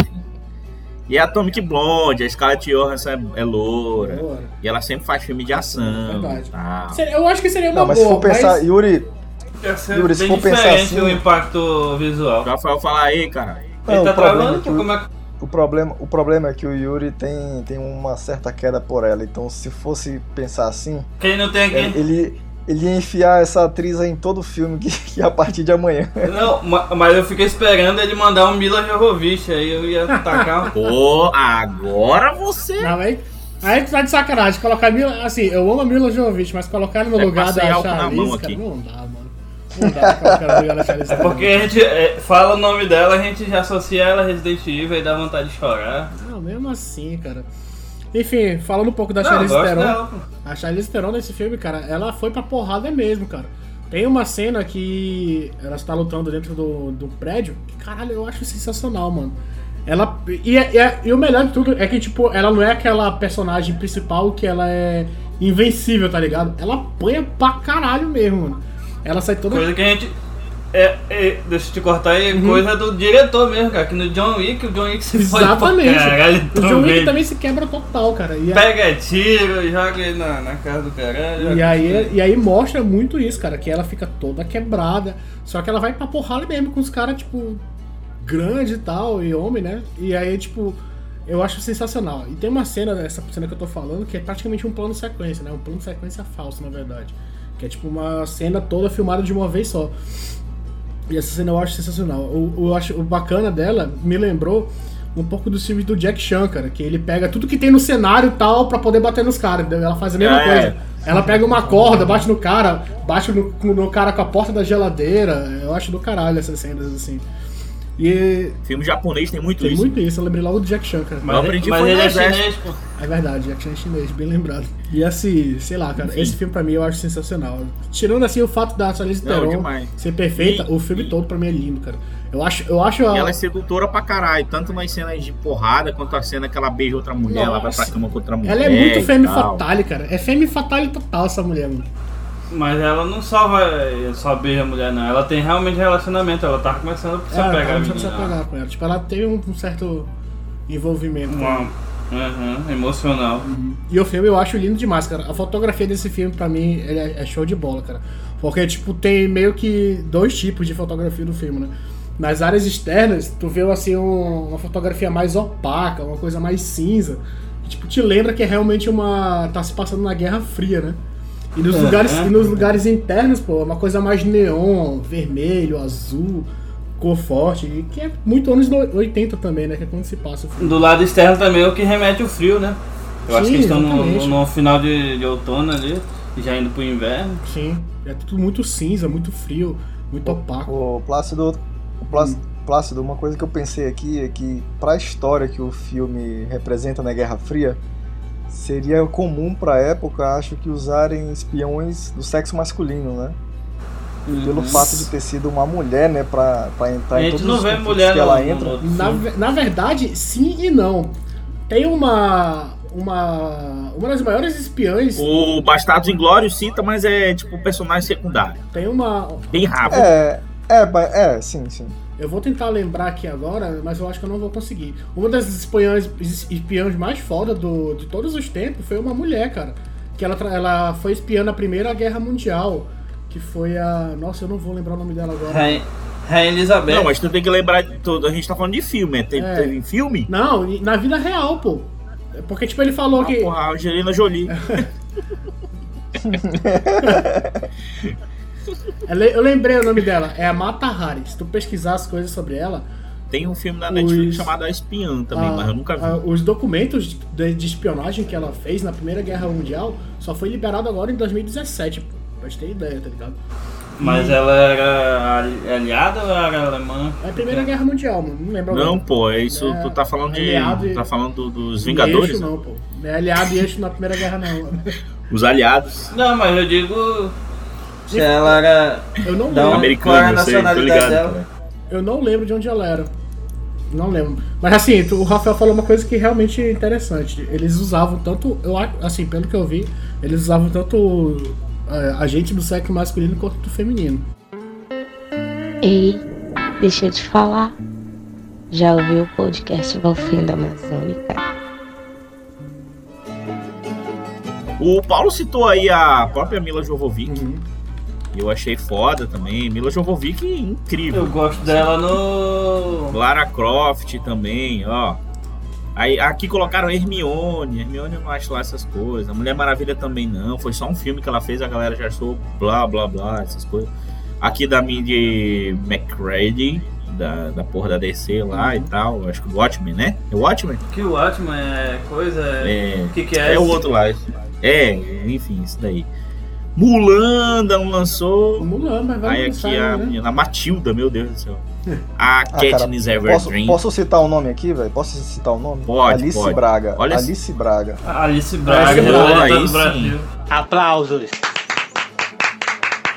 E a Atomic Blonde, a Scarlett Johansson é, é loura. boa. E ela sempre faz filme de ação. Verdade. tal. Eu acho que seria uma Não, mas se boa. for pensar, mas- Yuri, Yuri, se for pensar assim- o impacto visual. O Rafael fala aí, cara. Não, Ele tá o problema travando? é Como é que... o problema, o problema é que o Yuri tem, tem uma certa queda por ela. Então, se fosse pensar assim, Quem não tem aqui? ele, ele ia enfiar essa atriz aí em todo filme que, que a partir de amanhã. Não, ma- mas eu fiquei esperando ele mandar um Mila Jovovich, aí eu ia tacar um... Pô, agora você. Não, aí, aí tu tá de sacanagem. Colocar Mila. Assim, eu amo a Mila Jovovich, mas colocar ela no É, lugar da Charlize, mão cara, aqui. não dá, mano. Não dá pra colocar ela no lugar da Charlize. É porque a gente é, fala o nome dela, a gente já associa ela a Resident Evil e dá vontade de chorar. Não, mesmo assim, cara. Enfim, falando um pouco da Não, Charlize Theron. A Charlize Theron nesse filme, cara, ela foi pra porrada mesmo, cara. Tem uma cena que ela está lutando dentro do, do prédio, que caralho, eu acho sensacional, mano. Ela. E, é- e é- e o melhor de tudo é que, tipo, ela não é aquela personagem principal que ela é invencível, tá ligado? Ela apanha pra caralho mesmo, mano. Ela sai toda. Coisa que a gente. É, é, deixa eu te cortar aí, Uhum. coisa do diretor mesmo, cara. Que no John Wick, o John Wick se Exatamente. caralho o John Wick também. se quebra total, cara. E, a- Pega tiro, joga ele na, na cara do caralho. E aí, e aí mostra muito isso, cara, que ela fica toda quebrada. Só que ela vai pra porrada mesmo com os caras, tipo, grande e tal, e homem, né? E aí, tipo, eu acho sensacional. E tem uma cena, essa cena que eu tô falando, que é praticamente um plano sequência, né? Um plano sequência falso, na verdade. Que é tipo uma cena toda filmada de uma vez só. E essa cena eu acho sensacional. O, eu acho, o bacana dela me lembrou um pouco dos filmes do Jack Chan, cara, que ele pega tudo que tem no cenário e tal pra poder bater nos caras. entendeu? Ela faz a mesma É. coisa. Ela pega uma corda, bate no cara, bate no, no cara com a porta da geladeira. Eu acho do caralho essas cenas, assim. E Filme japonês tem muito tem isso. muito isso, eu lembrei logo do Jack Chan, cara. Mas, Eu aprendi mas foi ele é chinês, pô. É verdade, Jack Chan é chinês, bem lembrado. E assim, sei lá, cara, Enfim. esse filme pra mim eu acho sensacional. Tirando assim o fato da Charlize Theron ser perfeita, E- o filme todo pra mim é lindo, cara. Eu acho, eu acho E a- ela é sedutora pra caralho, tanto nas cenas de porrada quanto a cena que ela beija outra mulher, ela vai pra Nossa. cama com outra mulher. Ela é muito e femme tal. fatale, cara. É femme fatale total essa mulher, mano. Mas ela não só vai beija a mulher, não. Ela tem realmente relacionamento. Ela tá começando a se ela, pegar a ela menina. precisa pegar com ela. Tipo, ela teve um, um certo envolvimento. ela. Uma, uhum, emocional. E o filme eu acho lindo demais, cara. A fotografia desse filme, pra mim, ele é, é show de bola, cara. Porque, tipo, tem meio que dois tipos de fotografia no filme, né? Nas áreas externas, tu vê, assim, um- uma fotografia mais opaca, uma coisa mais cinza. Que, tipo, te lembra que é realmente uma... tá se passando na Guerra Fria, né? E nos, Uhum. lugares, e nos lugares internos, pô, é uma coisa mais neon, vermelho, azul, cor forte. E que é muito anos no- 80 também, né? Que é quando se passa o filme. Do lado externo também é o que remete o frio, né? Eu acho Sim, que eles estão no, no final de, de outono ali, já indo pro inverno. Sim, é tudo muito cinza, muito frio, muito opaco. O Plácido, o Plácido, Plácido, uma coisa que eu pensei aqui é que pra história que o filme representa na Guerra Fria, seria comum pra época, acho que usarem espiões do sexo masculino, né? Pelo Uhum. fato de ter sido uma mulher, né, pra, pra entrar A em gente todos não os vê mulher que ela entra. Na, na verdade, sim e não. Tem uma. Uma. Uma das maiores espiãs. O Bastardos Inglórios cita, mas é tipo personagem secundário. Tem uma. Bem rápido. É, é, é, sim, sim. Eu vou tentar lembrar aqui agora, mas eu acho que eu não vou conseguir. Uma das espiãs, espiãs mais foda do, de todos os tempos foi uma mulher, cara. Que ela, ela foi espiã na Primeira Guerra Mundial. Que foi a. Nossa, eu não vou lembrar o nome dela agora. Rainha, Rainha Elizabeth. Não, mas tu tem que lembrar de tudo. A gente tá falando de filme, né? Teve, É. teve em filme? Não, na vida real, pô. É Porque, tipo, ele falou Ah, que. porra, a Angelina Jolie. Eu lembrei o nome dela, é a Mata Hari. Se tu pesquisar as coisas sobre ela, Tem um filme da Netflix Os- chamado A Espiã também, a- mas eu nunca vi. a- os documentos de, de espionagem que ela fez na Primeira Guerra Mundial só foi liberado agora em 2017, pô. Pra gente ter ideia, tá ligado? Mas ela era ali- aliada ou era alemã? É a Primeira Guerra Mundial, mano. Não lembro Não, agora. pô, é isso. É, tu tá falando de. e- Tá falando do- dos Vingadores? Eixo, não, pô. Não é aliado e eixo na Primeira Guerra, não. Os aliados. Não, mas eu digo. Se ela era. Eu não Da lembro. Americano, qual é a sei, nacionalidade ligado. dela? cara. Eu não lembro de onde ela era. Não lembro. Mas assim, o Rafael falou uma coisa que realmente é interessante. Eles usavam tanto, eu acho, assim, pelo que eu vi, eles usavam tanto é, a gente do sexo masculino quanto do feminino. Ei, deixa eu te falar. Já ouviu o podcast Valfenda Amazônica? O Paulo citou aí a própria Mila Jovovich. Uhum. Eu achei foda também. Mila Jovovich, incrível. Eu gosto dela no. Lara Croft também, ó. Aí, aqui colocaram Hermione. Hermione eu não acho lá essas coisas. A Mulher Maravilha também não. Foi só um filme que ela fez, a galera já achou blá blá blá, essas coisas. Aqui da Mindy McCready, da, da porra da DC lá e tal. Acho que o Watchmen, né? É o Watchmen? Que o Watchmen é coisa. É. O que, que é? É o esse? outro lá. É, enfim, isso daí. Mulan não lançou. Mulan, mas vai Aí lançar, aqui a, né? menina- a Matilda, meu Deus do céu. A Ah, cara, Katniss Posso, Everdeen. posso citar o nome aqui, velho? Posso citar o nome? Pode, Alice pode. Braga. Olha- Alice Braga. Alice Braga, Alice Braga. Aplausos.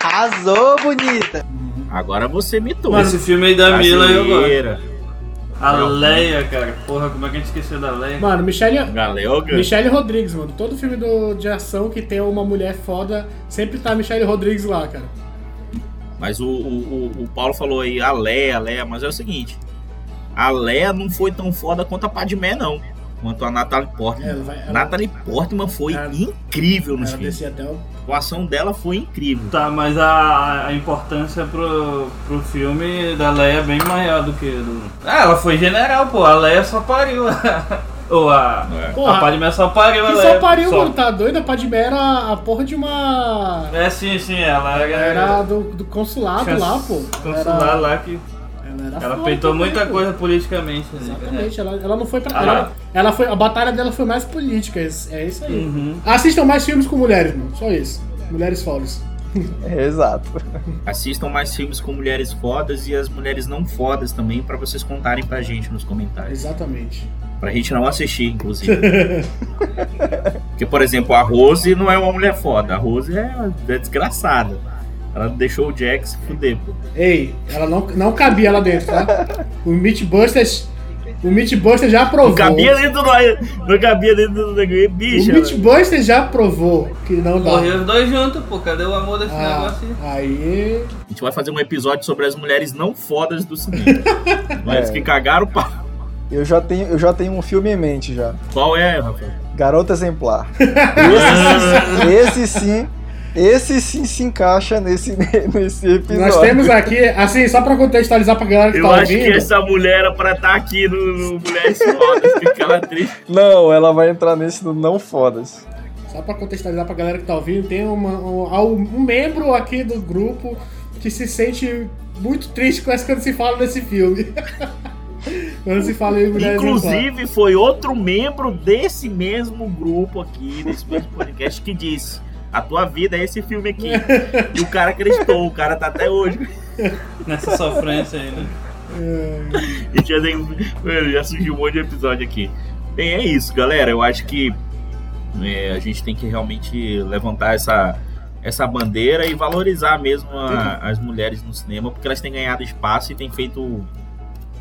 Arrasou, bonita. Agora você. Mano, esse filme aí da Mila eu gosto. A. Leia, cara. Porra, como é que a gente esqueceu da Leia? Mano, Michelle, Galeoga. Michelle Rodrigues, mano. Todo filme do, de ação que tem uma mulher foda, sempre tá Michelle Rodrigues lá, cara. Mas o, o, o- o Paulo falou aí, a Leia, a Leia, mas é o seguinte. A Leia não foi tão foda quanto a Padmé, não. Quanto a Natalie Portman. Ela vai- ela- Natalie Portman foi Ela- incrível nos Ela filmes. até o. A atuação dela foi incrível. Tá, mas a, a importância pro, pro filme da Leia é bem maior do que do. Ah, ela foi general, pô. A Leia só pariu. Ou a. É. Porra, a Padmé só pariu a que Leia. só pariu, mano, tá doido? A Padmé era a porra de uma. É, sim, sim, ela era. Era do, do consulado lá, pô. Consulado Era- lá que. Ela, era Ela foda peitou também, muita pô. coisa politicamente. né? Exatamente, ela, ela não foi pra. Ah, ela, ela foi, a batalha dela foi mais política, é é isso aí. Uhum. Assistam mais filmes com mulheres, mano. Só isso. Mulheres fodas. É, exato. Assistam mais filmes com mulheres fodas e as mulheres não fodas também, pra vocês contarem pra gente nos comentários. Exatamente. Pra gente não assistir, inclusive. Porque, por exemplo, a Rose não é uma mulher foda. A Rose é, é desgraçada. Ela deixou o Jack se fuder, pô. Ei, ela não, não cabia lá dentro, tá? O Meatbusters. O Meatbusters já aprovou. Não cabia dentro do. Não cabia dentro do negócio. O Bicho. Meatbusters já aprovou que não dá. Morreram os dois juntos, pô. Cadê o amor desse Ah, negócio aí? aí. A gente vai fazer um episódio sobre as mulheres não fodas do cinema. Mulheres É. que cagaram o pau. Eu já tenho, eu já tenho um filme em mente já. Qual é, Rafael? Garota Exemplar. Esse, sim- esse sim, esse sim se encaixa nesse, nesse episódio. Nós temos aqui, assim, só pra contextualizar pra galera que Eu tá acho ouvindo. que essa mulher era pra estar aqui no, no Mulheres Fodas, porque aquela atriz. Não, ela vai entrar nesse do Não Fodas. Só pra contextualizar pra galera que tá ouvindo, tem uma, um, um membro aqui do grupo que se sente muito triste com essa quando se fala desse filme. quando se fala em mulheres Inclusive, foi outro membro desse mesmo grupo aqui, desse mesmo podcast, que disse: A tua vida é esse filme aqui. e o cara acreditou, o cara tá até hoje. Nessa sofrência aí, né? E já, tem, mano, já surgiu um monte de episódio aqui. Bem, é isso, galera. Eu acho que é, a gente tem que realmente levantar essa, essa bandeira e valorizar mesmo a- as mulheres no cinema, porque elas têm ganhado espaço e têm feito.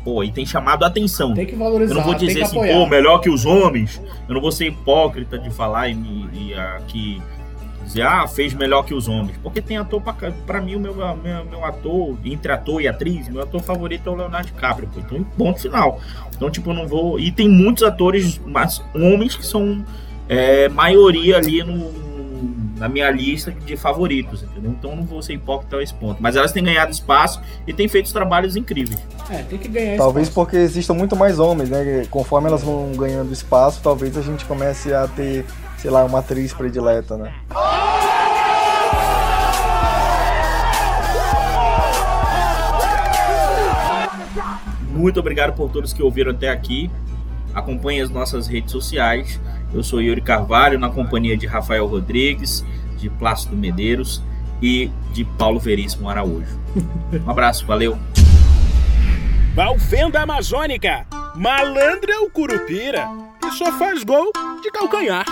Pô, e tem chamado a atenção. Tem que valorizar, Eu não vou dizer assim, apoiar. pô, melhor que os homens. Eu não vou ser hipócrita de falar e, e aqui dizer, ah, fez melhor que os homens. Porque tem ator pra, pra mim, o meu, meu, meu ator, entre ator e atriz, meu ator favorito é o Leonardo DiCaprio, pô. Então, ponto final. Então, tipo, eu não vou. E tem muitos atores, mas homens que são é, maioria ali no. Na minha lista de favoritos, entendeu? Então não vou ser hipócrita a esse ponto. Mas elas têm ganhado espaço e têm feito trabalhos incríveis. É, tem que ganhar Talvez espaço. porque existam muito mais homens, né? Conforme elas vão ganhando espaço, talvez a gente comece a ter, sei lá, uma atriz predileta, né? Muito obrigado por todos que ouviram até aqui. Acompanhe as nossas redes sociais. Eu sou Yuri Carvalho, na companhia de Rafael Rodrigues, de Plácido Medeiros e de Paulo Veríssimo Araújo. Um abraço, valeu. Valfenda Amazônica, malandra é o Curupira, que só faz gol de calcanhar.